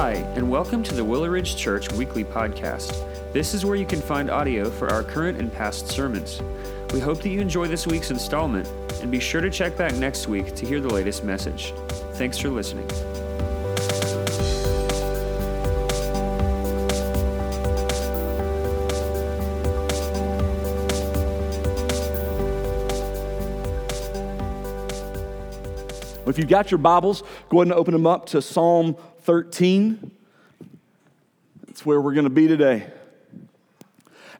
Hi, and welcome to the Willow Ridge Church Weekly Podcast. This is where you can find audio for our current and past sermons. We hope that you enjoy this week's installment, and be sure to check back next week to hear the latest message. Thanks for listening. If you've got your Bibles, go ahead and open them up to Psalm 13. That's where we're going to be today.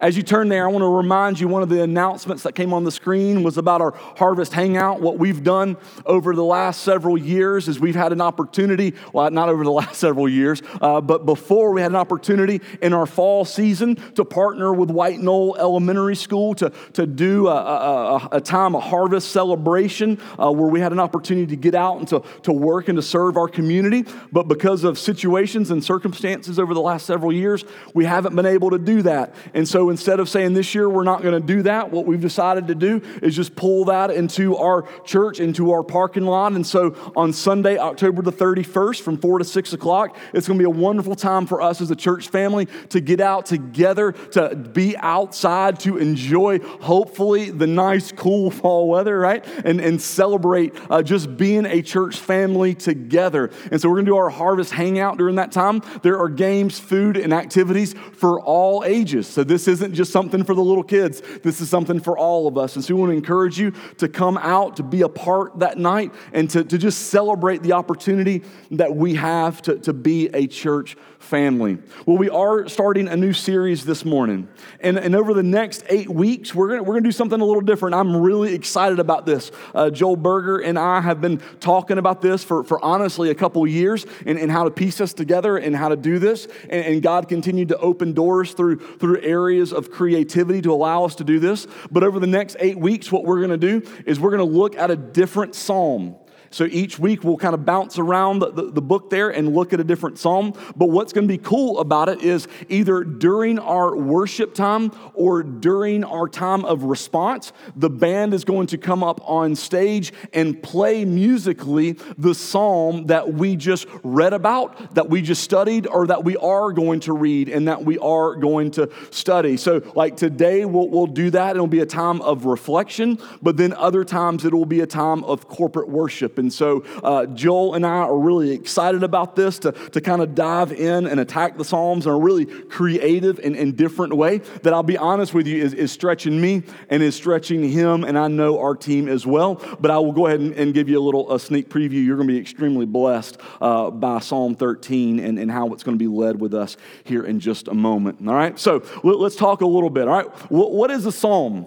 As you turn there, I want to remind you one of the announcements that came on the screen was about our Harvest Hangout. What we've done over the last several years is we've had an opportunity, well, not over the last several years, uh, but before we had an opportunity in our fall season to partner with White Knoll Elementary School to, to do a, a, a time, a harvest celebration uh, where we had an opportunity to get out and to, to work and to serve our community. But because of situations and circumstances over the last several years, we haven't been able to do that. And so instead of saying this year we're not going to do that, what we've decided to do is just pull that into our church, into our parking lot. And so on Sunday, October the 31st, from 4 to 6 o'clock, it's going to be a wonderful time for us as a church family to get out together, to be outside, to enjoy, hopefully, the nice, cool fall weather, right? And, and celebrate uh, just being a church family together. And so we're going to do our harvest hangout during that time. There are games, food, and activities for all ages. So this is isn't just something for the little kids. This is something for all of us. And so we want to encourage you to come out, to be a part that night, and to, to just celebrate the opportunity that we have to, to be a church family. Well, we are starting a new series this morning. And, and over the next eight weeks, we're going we're gonna do something a little different. I'm really excited about this. Uh, Joel Berger and I have been talking about this for, for honestly a couple years and, and how to piece us together and how to do this. And, and God continued to open doors through, through areas of creativity to allow us to do this. But over the next eight weeks, what we're going to do is we're going to look at a different psalm. So each week we'll kind of bounce around the, the, the, book there and look at a different psalm. But what's going to be cool about it is either during our worship time or during our time of response, the band is going to come up on stage and play musically the psalm that we just read about, that we just studied, or that we are going to read and that we are going to study. So, like today, we'll, we'll do that. It'll be a time of reflection, but then other times it will be a time of corporate worship. And so uh, Joel and I are really excited about this to, to kind of dive in and attack the Psalms in a really creative and, and different way that I'll be honest with you is, is stretching me and is stretching him, and I know our team as well. But I will go ahead and, and give you a little a sneak preview. You're going to be extremely blessed uh, by Psalm 13 and, and how it's going to be led with us here in just a moment. All right, so let's talk a little bit. All right, what is a psalm?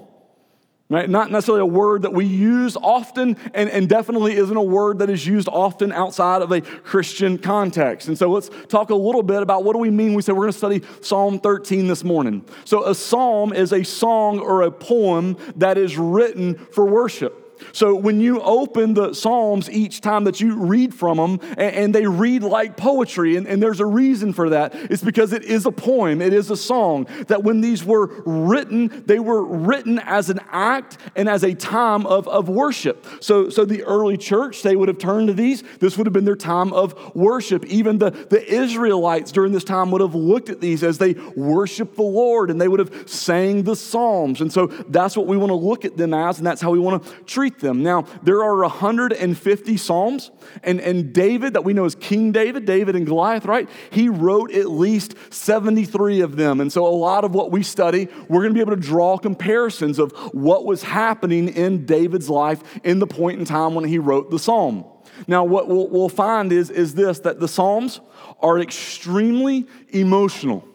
Right? Not necessarily a word that we use often, and, and definitely isn't a word that is used often outside of a Christian context. And so let's talk a little bit about what do we mean. We said we're going to study Psalm 13 this morning. So a psalm is a song or a poem that is written for worship. So when you open the Psalms each time that you read from them, and, and they read like poetry, and, and, there's a reason for that. It's because it is a poem, it is a song. That when these were written, they were written as an act and as a time of, of worship. So, so the early church, they would have turned to these. This would have been their time of worship. Even the, the Israelites during this time would have looked at these as they worship the Lord, and they would have sang the Psalms. And so that's what we want to look at them as, and that's how we want to treat them. Now, there are 150 Psalms, and, and David, that we know as King David, David and Goliath, right? He wrote at least 73 of them. And so, a lot of what we study, we're going to be able to draw comparisons of what was happening in David's life in the point in time when he wrote the Psalm. Now, what we'll, we'll find is, is this that the Psalms are extremely emotional,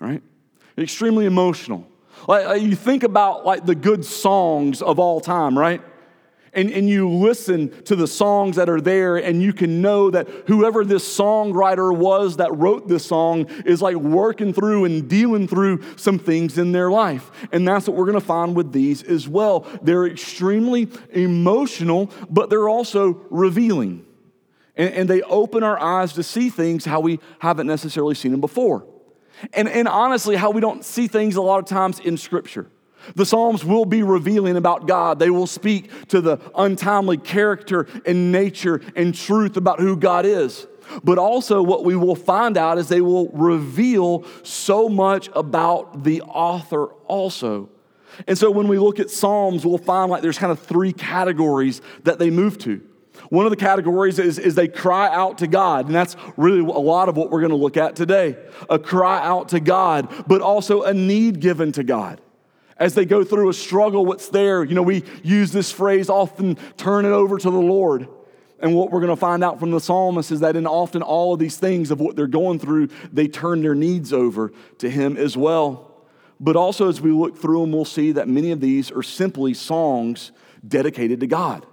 right? Extremely emotional. Like, uh, you think about like the good songs of all time, right? And, and you listen to the songs that are there, and you can know that whoever this songwriter was that wrote this song is like working through and dealing through some things in their life. And that's what we're to find with these as well. They're extremely emotional, but they're also revealing. And, and they open our eyes to see things how we haven't necessarily seen them before. And, and honestly, how we don't see things a lot of times in Scripture. The Psalms will be revealing about God. They will speak to the untimely character and nature and truth about who God is. But also, what we will find out is they will reveal so much about the author, also. And so, when we look at Psalms, we'll find like there's kind of three categories that they move to. One of the categories is, is they cry out to God, and that's really a lot of what we're going to look at today a cry out to God, but also a need given to God. As they go through a struggle, what's there? You know, we use this phrase often turn it over to the Lord. And what we're going to find out from the psalmist is that in often all of these things of what they're going through, they turn their needs over to Him as well. But also, as we look through them, we'll see that many of these are simply songs dedicated to God.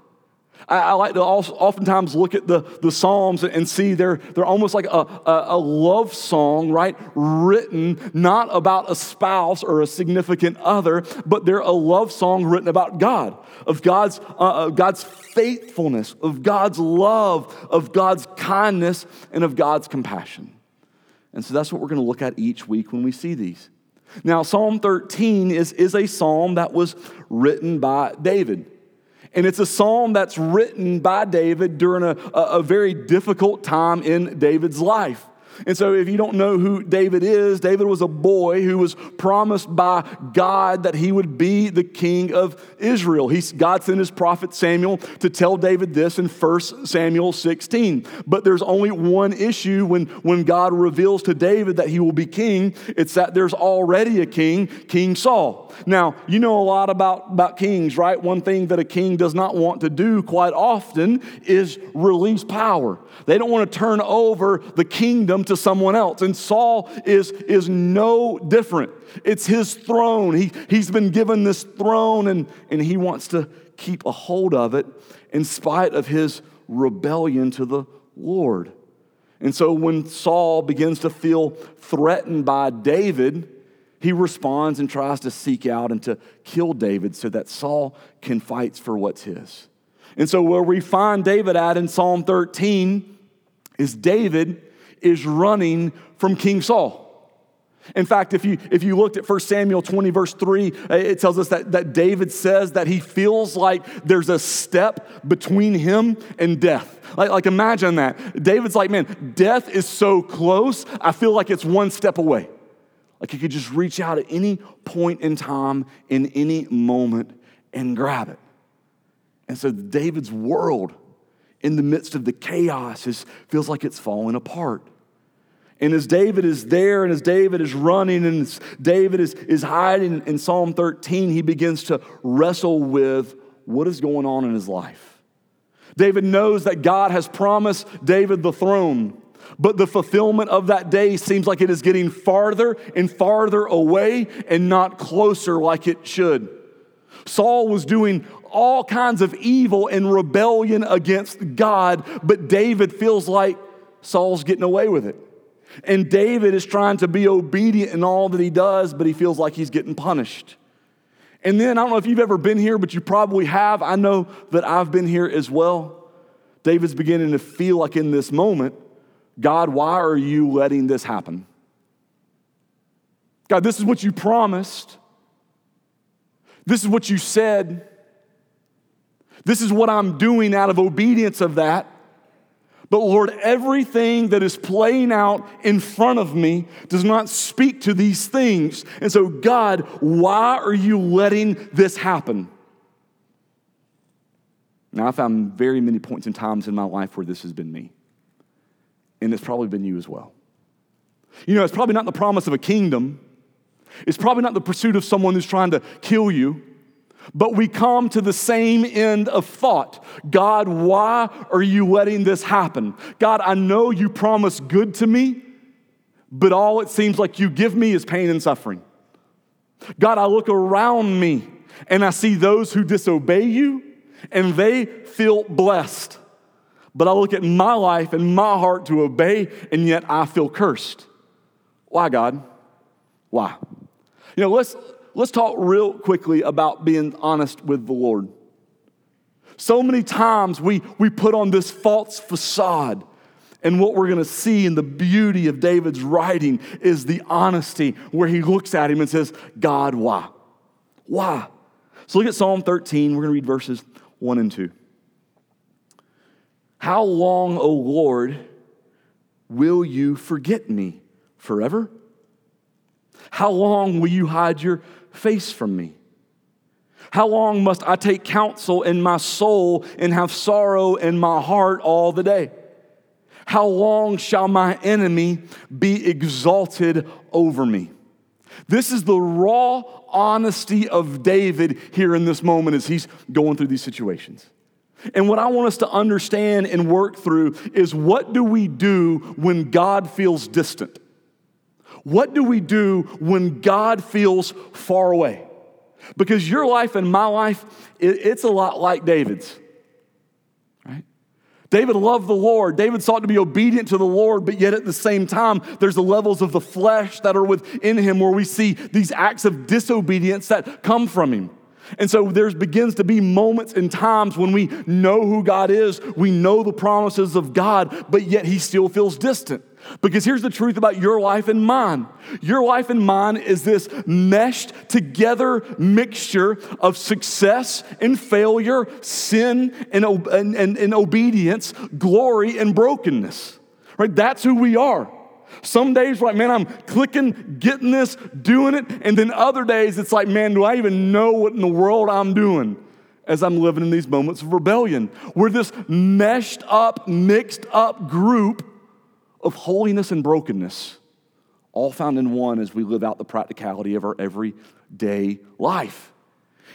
I, I like to also, oftentimes look at the, the Psalms and see they're, they're almost like a, a, a, love song, right? Written not about a spouse or a significant other, but they're a love song written about God, of God's, uh, of God's faithfulness, of God's love, of God's kindness, and of God's compassion. And so that's what we're going to look at each week when we see these. Now, Psalm 13 is, is a psalm that was written by David. And it's a psalm that's written by David during a, a, very difficult time in David's life. And so, if you don't know who David is, David was a boy who was promised by God that he would be the king of Israel. He, God sent his prophet Samuel to tell David this in 1 Samuel 16. But there's only one issue when, when God reveals to David that he will be king it's that there's already a king, King Saul. Now, you know a lot about, about kings, right? One thing that a king does not want to do quite often is release power. They don't want to turn over the kingdom to someone else. And Saul is, is no different. It's his throne. He, he's been given this throne and, and he wants to keep a hold of it in spite of his rebellion to the Lord. And so when Saul begins to feel threatened by David, he responds and tries to seek out and to kill David so that Saul can fight for what's his. And so, where we find David at in Psalm 13 is David is running from King Saul. In fact, if you, if you looked at 1 Samuel 20, verse 3, uh, it tells us that, that David says that he feels like there's a step between him and death. Like, like imagine that. David's like, man, death is so close, I feel like it's one step away. Like he could just reach out at any point in time, in any moment, and grab it. And so David's world, in the midst of the chaos, is, feels like it's falling apart. And as David is there and as David is running and as David is, is hiding in Psalm 13, he begins to wrestle with what is going on in his life. David knows that God has promised David the throne, but the fulfillment of that day seems like it is getting farther and farther away and not closer like it should. Saul was doing all kinds of evil and rebellion against God, but David feels like Saul's getting away with it. And David is trying to be obedient in all that he does, but he feels like he's getting punished. And then I don't know if you've ever been here, but you probably have. I know that I've been here as well. David's beginning to feel like in this moment, God, why are you letting this happen? God, this is what you promised. This is what you said. This is what I'm doing out of obedience of that. But Lord, everything that is playing out in front of me does not speak to these things. And so, God, why are you letting this happen? Now, I found very many points and times in my life where this has been me. And it's probably been you as well. You know, it's probably not the promise of a kingdom, it's probably not the pursuit of someone who's trying to kill you. But we come to the same end of thought God, why are you letting this happen? God, I know you promise good to me, but all it seems like you give me is pain and suffering. God, I look around me and I see those who disobey you and they feel blessed. But I look at my life and my heart to obey, and yet I feel cursed. Why, God? Why? You know, let's, let's talk real quickly about being honest with the Lord. So many times we, we put on this false facade. And what we're gonna see in the beauty of David's writing is the honesty where he looks at him and says, God, why? Why? So look at Psalm 13. We're to read verses 1 and 2. How long, O Lord, will you forget me forever? How long will you hide your face from me? How long must I take counsel in my soul and have sorrow in my heart all the day? How long shall my enemy be exalted over me? This is the raw honesty of David here in this moment as he's going through these situations. And what I want us to understand and work through is what do we do when God feels distant? What do we do when God feels far away? Because your life and my life, it's a lot like David's. Right? David loved the Lord. David sought to be obedient to the Lord, but yet at the same time, there's the levels of the flesh that are within him where we see these acts of disobedience that come from him. And so there begins to be moments and times when we know who God is, we know the promises of God, but yet he still feels distant. Because here's the truth about your life and mine your life and mine is this meshed together mixture of success and failure, sin and, and, and, and obedience, glory and brokenness. Right? That's who we are. Some days, like, man, I'm clicking, getting this, doing it. And then other days, it's like, man, do I even know what in the world I'm doing as I'm living in these moments of rebellion? We're this meshed up, mixed up group of holiness and brokenness, all found in one as we live out the practicality of our everyday life.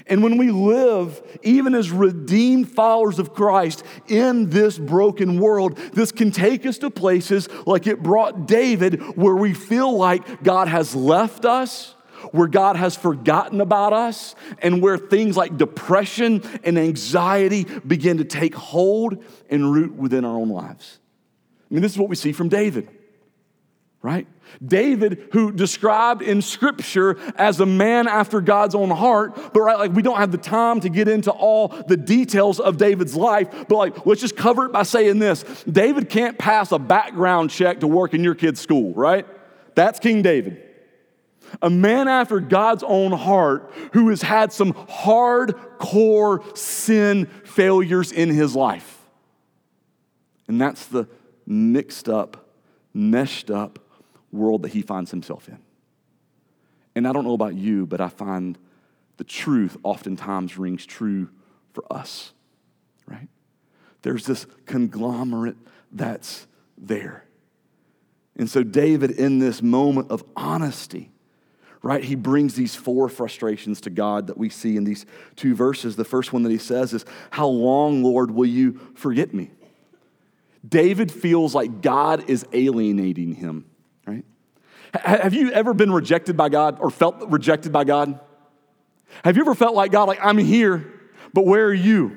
And when we live, even as redeemed followers of Christ in this broken world, this can take us to places like it brought David, where we feel like God has left us, where God has forgotten about us, and where things like depression and anxiety begin to take hold and root within our own lives. I mean, this is what we see from David, right? David, who described in scripture as a man after God's own heart, but right, like we don't have the time to get into all the details of David's life, but like let's just cover it by saying this David can't pass a background check to work in your kid's school, right? That's King David. A man after God's own heart who has had some hardcore sin failures in his life. And that's the mixed up, meshed up world that he finds himself in. And I don't know about you, but I find the truth oftentimes rings true for us, right? There's this conglomerate that's there. And so, David, in this moment of honesty, right, he brings these four frustrations to God that we see in these two verses. The first one that he says is, How long, Lord, will you forget me? David feels like God is alienating him? Have you ever been rejected by God or felt rejected by God? Have you ever felt like God, like, I'm here, but where are you?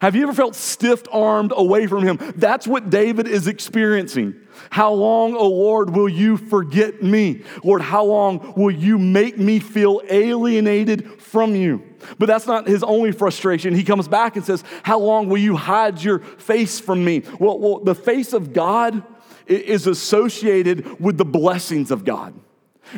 Have you ever felt stiff armed away from Him? That's what David is experiencing. How long, O oh Lord, will you forget me? Lord, how long will you make me feel alienated from you? But that's not his only frustration. He comes back and says, How long will you hide your face from me? Well, well the face of God is associated with the blessings of God.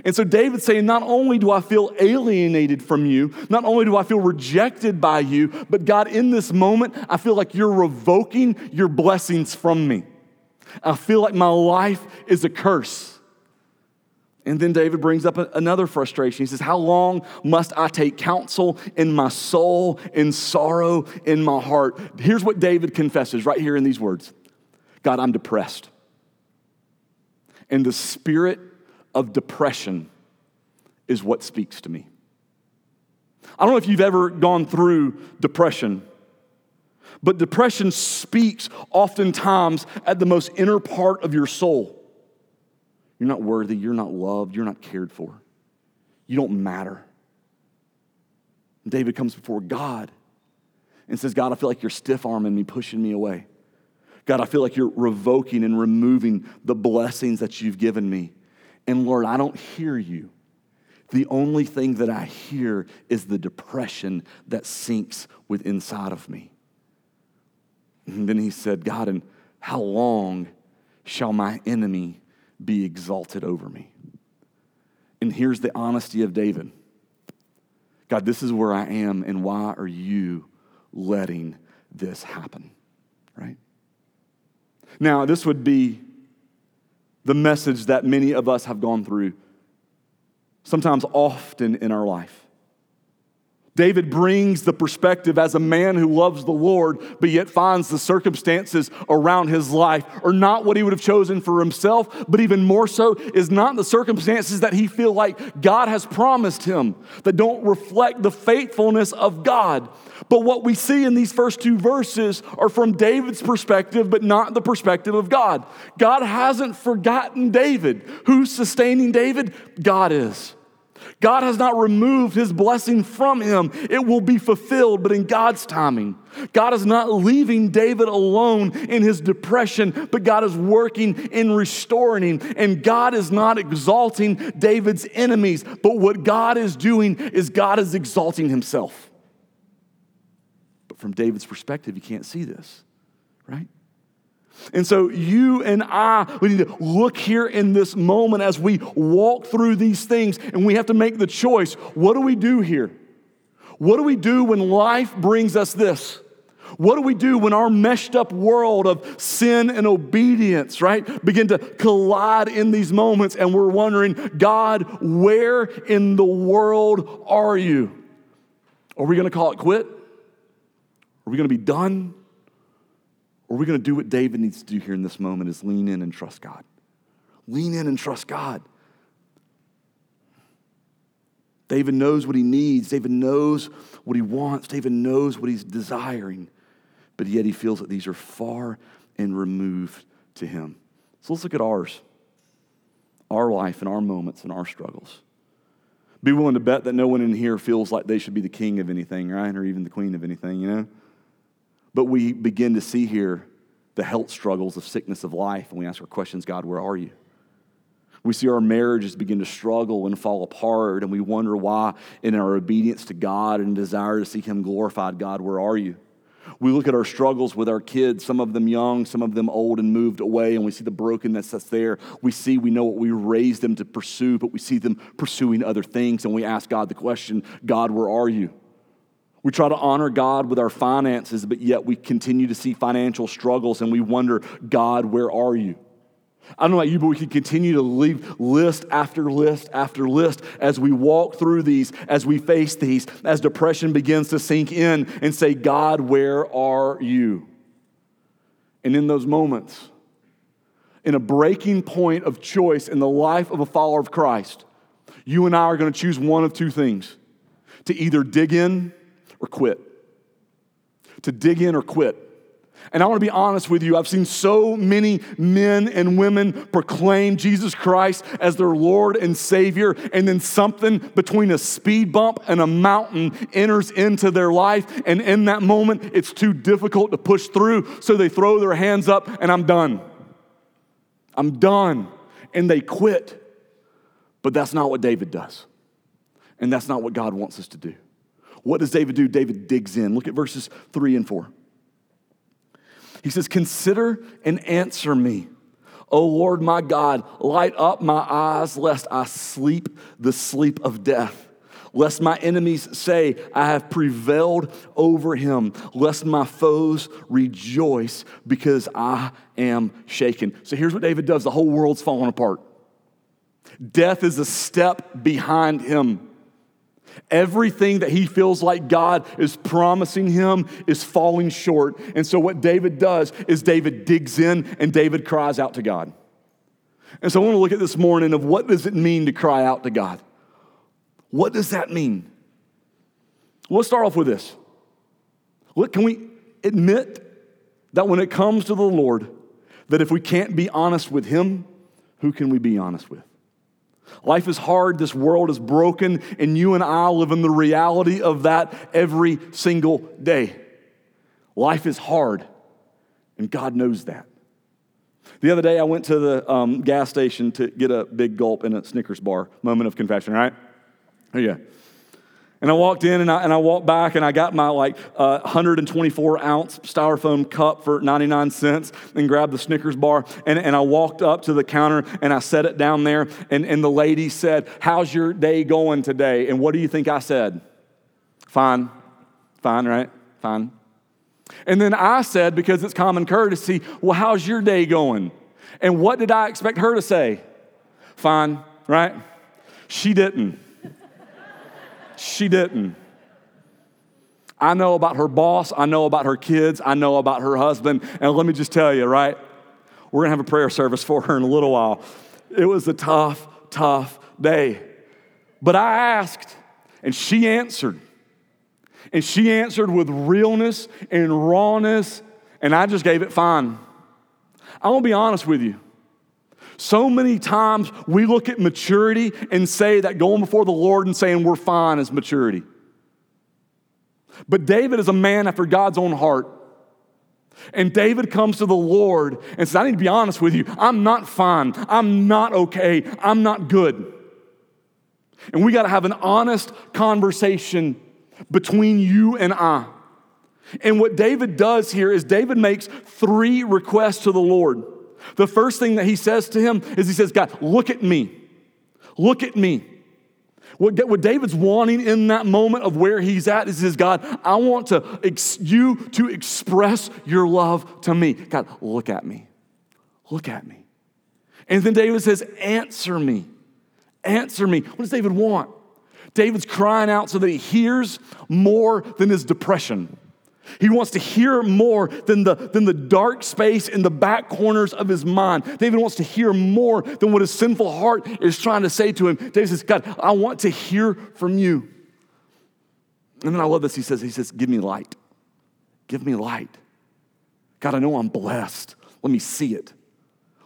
And so David's saying, Not only do I feel alienated from you, not only do I feel rejected by you, but God, in this moment, I feel like you're revoking your blessings from me. I feel like my life is a curse. And then David brings up another frustration. He says, How long must I take counsel in my soul, in sorrow, in my heart? Here's what David confesses right here in these words God, I'm depressed. And the spirit of depression is what speaks to me. I don't know if you've ever gone through depression, but depression speaks oftentimes at the most inner part of your soul. You're not worthy, you're not loved, you're not cared for, you don't matter. David comes before God and says, God, I feel like you're stiff arming me, pushing me away. God, I feel like you're revoking and removing the blessings that you've given me. And Lord, I don't hear you. The only thing that I hear is the depression that sinks within inside of me. And then he said, God, and how long shall my enemy be exalted over me? And here's the honesty of David God, this is where I am, and why are you letting this happen? Now, this would be the message that many of us have gone through, sometimes often in our life. David brings the perspective as a man who loves the Lord, but yet finds the circumstances around his life are not what he would have chosen for himself, but even more so is not the circumstances that he feel like God has promised him that don't reflect the faithfulness of God. But what we see in these first two verses are from David's perspective, but not the perspective of God. God hasn't forgotten David. Who's sustaining David? God is. God has not removed his blessing from him. It will be fulfilled, but in God's timing. God is not leaving David alone in his depression, but God is working in restoring him. And God is not exalting David's enemies, but what God is doing is God is exalting himself. But from David's perspective, you can't see this, right? And so, you and I, we need to look here in this moment as we walk through these things, and we have to make the choice what do we do here? What do we do when life brings us this? What do we do when our meshed up world of sin and obedience, right, begin to collide in these moments and we're wondering, God, where in the world are you? Are we going to call it quit? Are we going to be done? Or are we going to do what David needs to do here in this moment is lean in and trust God? Lean in and trust God. David knows what he needs. David knows what he wants. David knows what he's desiring. But yet he feels that these are far and removed to him. So let's look at ours, our life and our moments and our struggles. Be willing to bet that no one in here feels like they should be the king of anything, right? Or even the queen of anything, you know? But we begin to see here the health struggles of sickness of life, and we ask our questions God, where are you? We see our marriages begin to struggle and fall apart, and we wonder why, in our obedience to God and desire to see Him glorified, God, where are you? We look at our struggles with our kids, some of them young, some of them old and moved away, and we see the brokenness that's there. We see, we know what we raised them to pursue, but we see them pursuing other things, and we ask God the question God, where are you? We try to honor God with our finances, but yet we continue to see financial struggles and we wonder, God, where are you? I don't know about you, but we can continue to leave list after list after list as we walk through these, as we face these, as depression begins to sink in and say, God, where are you? And in those moments, in a breaking point of choice in the life of a follower of Christ, you and I are going to choose one of two things to either dig in or quit. To dig in or quit. And I want to be honest with you, I've seen so many men and women proclaim Jesus Christ as their Lord and Savior, and then something between a speed bump and a mountain enters into their life. And in that moment, it's too difficult to push through, so they throw their hands up and I'm done. I'm done. And they quit. But that's not what David does. And that's not what God wants us to do. What does David do? David digs in. Look at verses three and four. He says, Consider and answer me. O Lord my God, light up my eyes, lest I sleep the sleep of death. Lest my enemies say, I have prevailed over him. Lest my foes rejoice because I am shaken. So here's what David does the whole world's falling apart. Death is a step behind him. Everything that he feels like God is promising him is falling short. And so, what David does is David digs in and David cries out to God. And so, I want to look at this morning of what does it mean to cry out to God? What does that mean? Let's start off with this. Can we admit that when it comes to the Lord, that if we can't be honest with Him, who can we be honest with? Life is hard, this world is broken, and you and I live in the reality of that every single day. Life is hard, and God knows that. The other day, I went to the um, gas station to get a big gulp in a Snickers bar. Moment of confession, right? Oh, yeah. And I walked in and I, and I walked back and I got my like uh, 124 ounce styrofoam cup for 99 cents and grabbed the Snickers bar. And, and I walked up to the counter and I set it down there. And, and the lady said, How's your day going today? And what do you think I said? Fine. Fine, right? Fine. And then I said, because it's common courtesy, well, how's your day going? And what did I expect her to say? Fine, right? She didn't. She didn't. I know about her boss, I know about her kids, I know about her husband, and let me just tell you, right? We're gonna have a prayer service for her in a little while. It was a tough, tough day. But I asked, and she answered. And she answered with realness and rawness, and I just gave it fine. I want to be honest with you. So many times we look at maturity and say that going before the Lord and saying we're fine is maturity. But David is a man after God's own heart. And David comes to the Lord and says, I need to be honest with you. I'm not fine. I'm not okay. I'm not good. And we got to have an honest conversation between you and I. And what David does here is David makes three requests to the Lord. The first thing that he says to him is he says, God, look at me. Look at me. What, David's wanting in that moment of where he's at is, says, God, I want to ex- you to express your love to me. God, look at me. Look at me. And then David says, Answer me. Answer me. What does David want? David's crying out so that he hears more than his depression. He wants to hear more than the, than the dark space in the back corners of his mind. David wants to hear more than what his sinful heart is trying to say to him. David says, God, I want to hear from you. And then I love this. He says, He says, Give me light. Give me light. God, I know I'm blessed. Let me see it.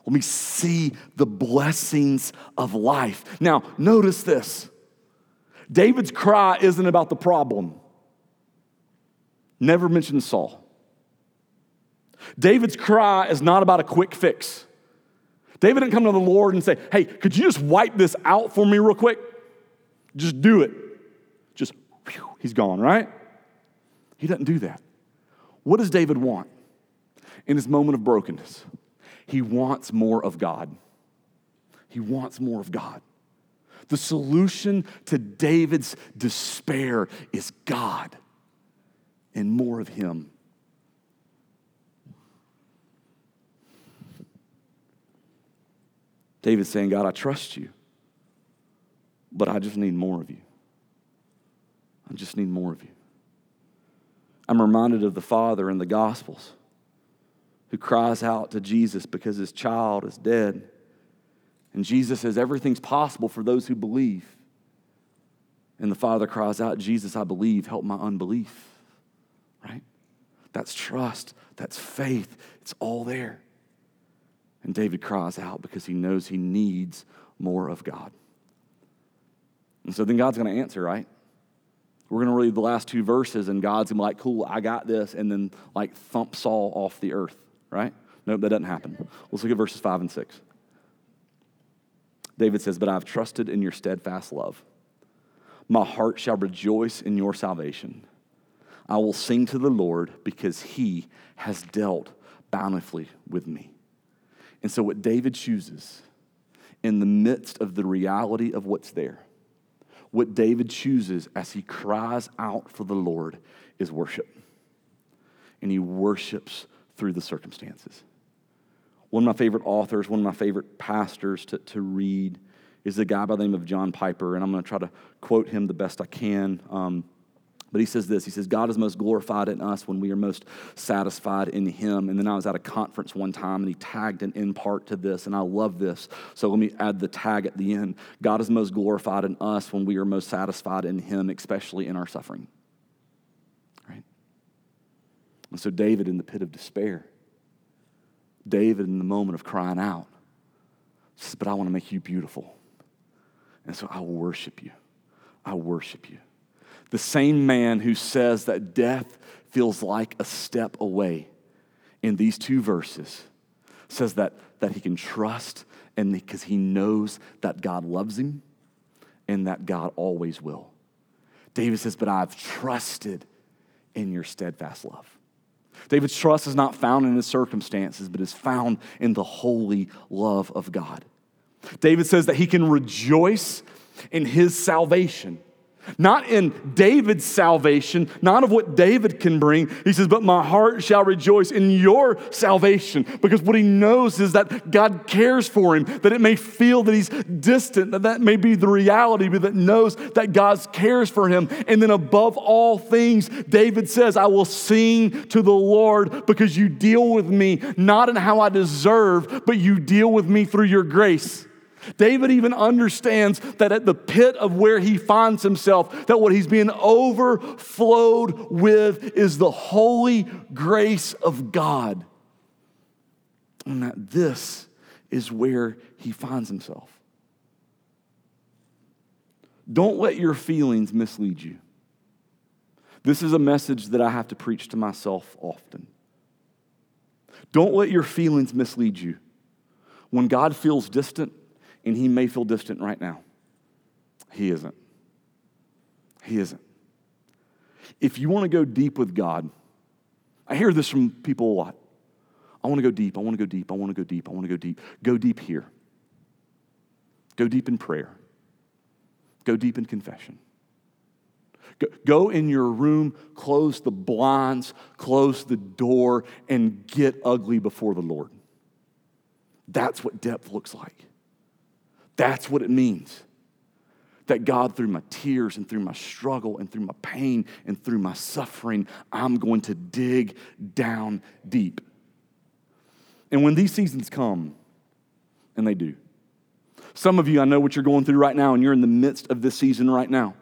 Let me see the blessings of life. Now, notice this David's cry isn't about the problem. Never mentions Saul. David's cry is not about a quick fix. David didn't come to the Lord and say, Hey, could you just wipe this out for me real quick? Just do it. Just, whew, he's gone, right? He doesn't do that. What does David want in his moment of brokenness? He wants more of God. He wants more of God. The solution to David's despair is God and more of Him. David's saying, God, I trust you, but I just need more of you. I just need more of you. I'm reminded of the father in the Gospels who cries out to Jesus because his child is dead. And Jesus says, Everything's possible for those who believe. And the father cries out, Jesus, I believe, help my unbelief right? That's trust, that's faith, it's all there. And David cries out because he knows he needs more of God. And so then God's going to answer, right? We're going to read the last two verses, and God's going to be like, cool, I got this, and then like thump Saul off the earth, right? Nope, that doesn't happen. Let's look at verses five and six. David says, But I've trusted in your steadfast love. My heart shall rejoice in your salvation. I will sing to the Lord because he has dealt bountifully with me. And so, what David chooses in the midst of the reality of what's there, what David chooses as he cries out for the Lord is worship. And he worships through the circumstances. One of my favorite authors, one of my favorite pastors to, to read is a guy by the name of John Piper, and I'm going to try to quote him the best I can. Um, but he says this He says, God is most glorified in us when we are most satisfied in Him. And then I was at a conference one time and he tagged an in part to this, and I love this. So let me add the tag at the end. God is most glorified in us when we are most satisfied in Him, especially in our suffering. Right? And so, David in the pit of despair, David in the moment of crying out, says, But I want to make you beautiful. And so I worship you. I worship you the same man who says that death feels like a step away in these two verses says that, that he can trust and because he knows that God loves him and that God always will. David says, But I've trusted in your steadfast love. David's trust is not found in his circumstances, but is found in the holy love of God. David says that he can rejoice in his salvation not in David's salvation, not of what David can bring. He says, But my heart shall rejoice in your salvation. Because what he knows is that God cares for him, that it may feel that he's distant, that that may be the reality, but that knows that God cares for him. And then above all things, David says, I will sing to the Lord because you deal with me not in how I deserve, but you deal with me through your grace. David even understands that at the pit of where he finds himself, that what he's being overflowed with is the holy grace of God. And that this is where he finds himself. Don't let your feelings mislead you. This is a message that I have to preach to myself often. Don't let your feelings mislead you. When God feels distant, and he may feel distant right now. He isn't. He isn't. If you want to go deep with God, I hear this from people a lot. I want to go deep. I want to go deep. I want to go deep. I want to go deep. Go deep here. Go deep in prayer. Go deep in confession. Go, go in your room, close the blinds, close the door, and get ugly before the Lord. That's what depth looks like. That's what it means. That God, through my tears and through my struggle and through my pain and through my suffering, I'm going to dig down deep. And when these seasons come, and they do, some of you, I know what you're going through right now, and you're in the midst of this season right now.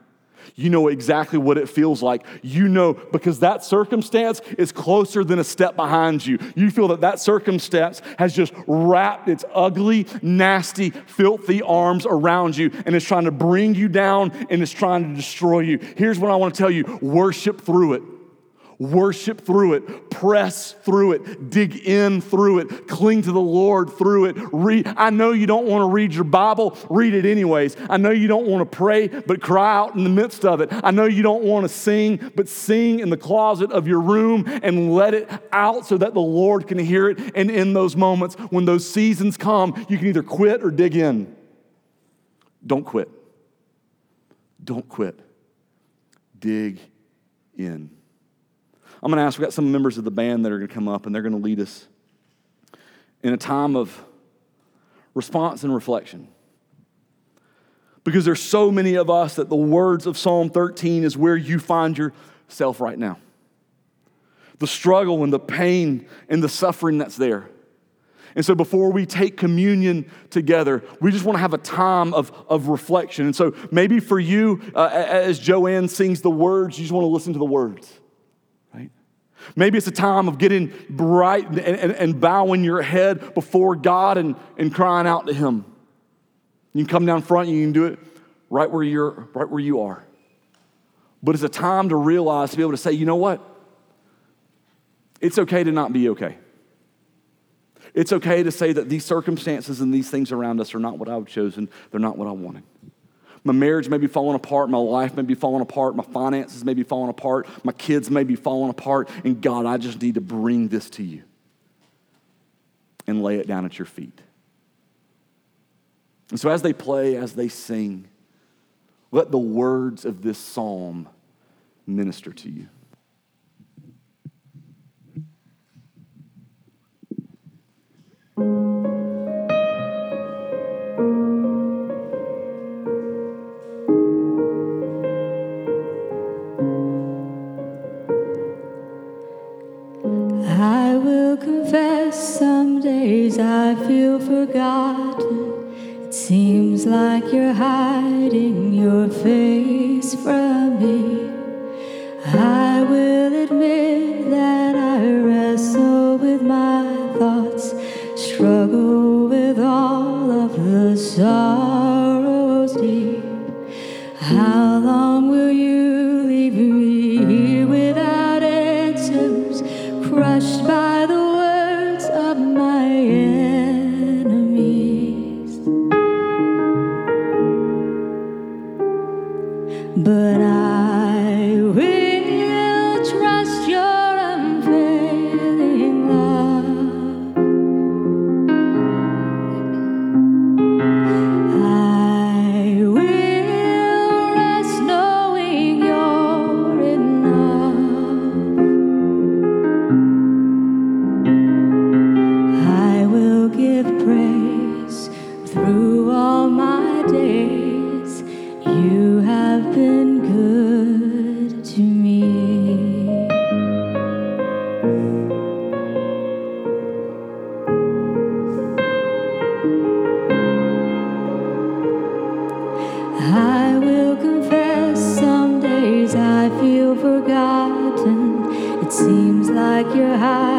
You know exactly what it feels like. You know because that circumstance is closer than a step behind you. You feel that that circumstance has just wrapped its ugly, nasty, filthy arms around you and is trying to bring you down and is trying to destroy you. Here's what I want to tell you worship through it. Worship through it, press through it, dig in through it, cling to the Lord through it. Read. I know you don't want to read your Bible, read it anyways. I know you don't want to pray, but cry out in the midst of it. I know you don't want to sing, but sing in the closet of your room and let it out so that the Lord can hear it. And in those moments, when those seasons come, you can either quit or dig in. Don't quit. Don't quit. Dig in. I'm going to ask, we've got some members of the band that are going to come up and they're going to lead us in a time of response and reflection. Because there's so many of us that the words of Psalm 13 is where you find yourself right now. The struggle and the pain and the suffering that's there. And so before we take communion together, we just want to have a time of, of reflection. And so maybe for you, uh, as Joanne sings the words, you just want to listen to the words. Maybe it's a time of getting bright and, and, and, bowing your head before God and, and crying out to Him. You can come down front, and you can do it right where you're right where you are. But it's a time to realize, to be able to say, you know what? It's okay to not be okay. It's okay to say that these circumstances and these things around us are not what I've chosen, they're not what I wanted. My marriage may be falling apart. My life may be falling apart. My finances may be falling apart. My kids may be falling apart. And God, I just need to bring this to you and lay it down at your feet. And so, as they play, as they sing, let the words of this psalm minister to you. I feel forgotten. It seems like you're hiding your face from me. I will admit like you're hiding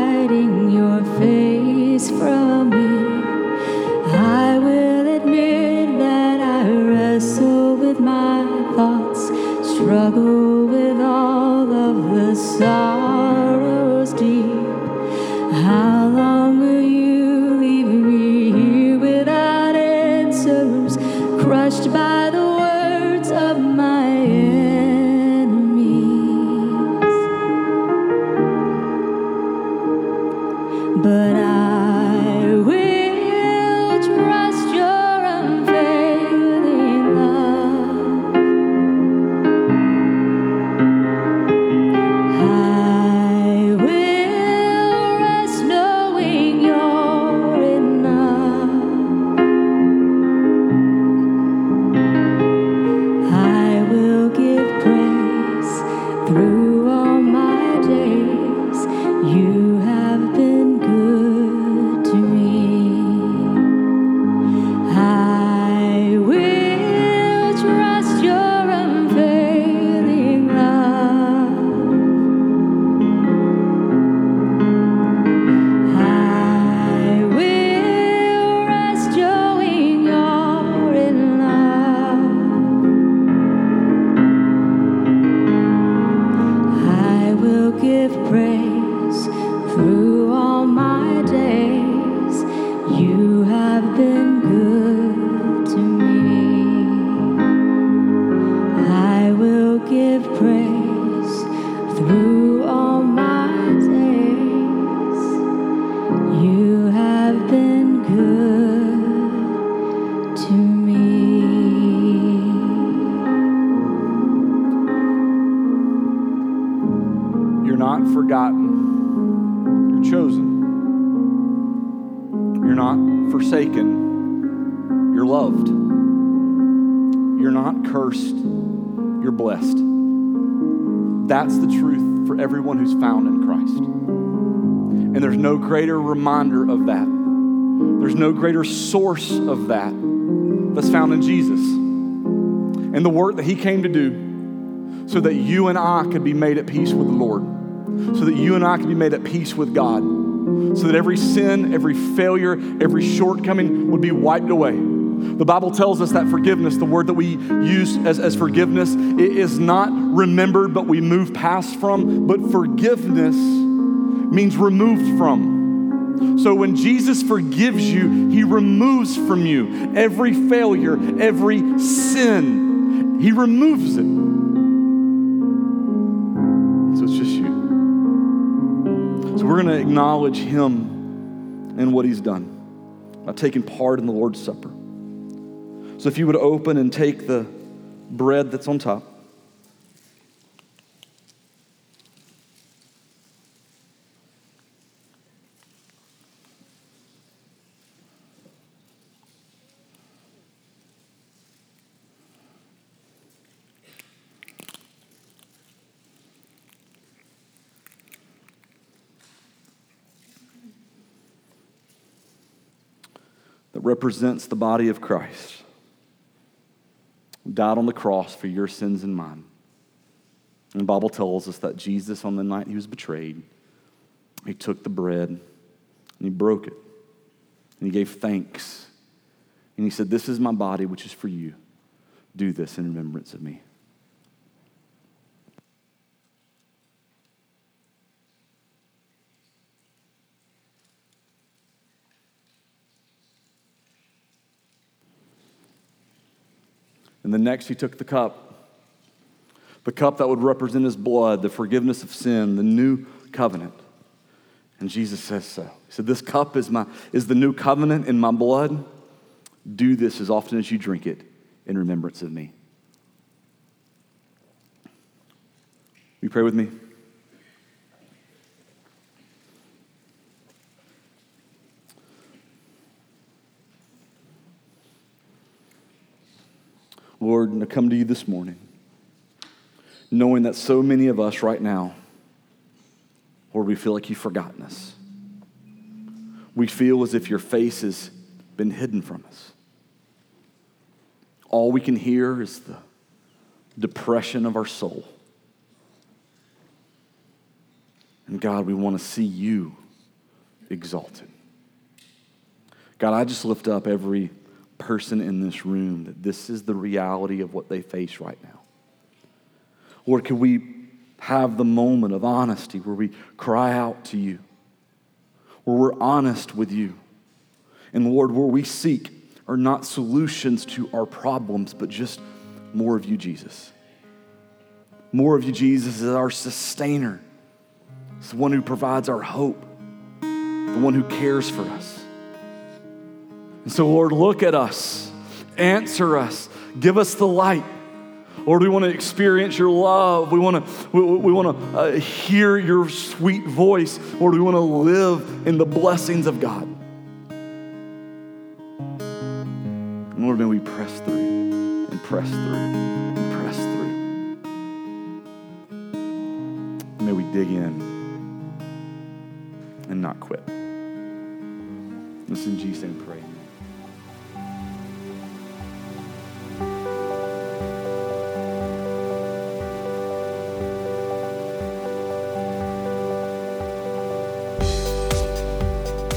through loved. You're not cursed. You're blessed. That's the truth for everyone who's found in Christ. And there's no greater reminder of that. There's no greater source of that that's found in Jesus and the work that He came to do so that you and I could be made at peace with the Lord, so that you and I could be made at peace with God, so that every sin, every failure, every shortcoming would be wiped away. The Bible tells us that forgiveness, the word that we use as, as forgiveness, is not remembered, but we move past from, but forgiveness means removed from. So when Jesus forgives you, he removes from you every failure, every sin. He removes it. So it's just you. So we're going to acknowledge him and what he's done by taking part in the Lord's Supper. So if you would open and take the bread that's on top. that represents the body of Christ, died on the cross for your sins and mine. And the Bible tells us that Jesus, on the night he was betrayed, he took the bread and he broke it. And he gave thanks. And he said, This is my body, which is for you. Do this in remembrance of me. And the next, he took the cup, the cup that would represent his blood, the forgiveness of sin, the new covenant. And Jesus says so. He said, This cup is, my, is the new covenant in my blood. Do this as often as you drink it in remembrance of me. You pray with me? Lord, I come to you this morning, knowing that so many of us right now, Lord, we feel like you've forgotten us. We feel as if your face has been hidden from us. All we can hear is the depression of our soul. And God, we want to see you exalted. God, I just lift up every person in this room that this is the reality of what they face right now. Lord, could we have the moment of honesty where we cry out to you, where we're honest with you, and Lord, where we seek are not solutions to our problems, but just more of you, Jesus. More of you, Jesus, is our sustainer. It's the one who provides our hope, the one who cares for us. And so, Lord, look at us, answer us, give us the light. Lord, we want to experience your love. We want to, we, we want to uh, hear your sweet voice. Lord, we want to live in the blessings of God. And Lord, may we press through and press through and press through. May we dig in and not quit. Listen, Jesus' and pray.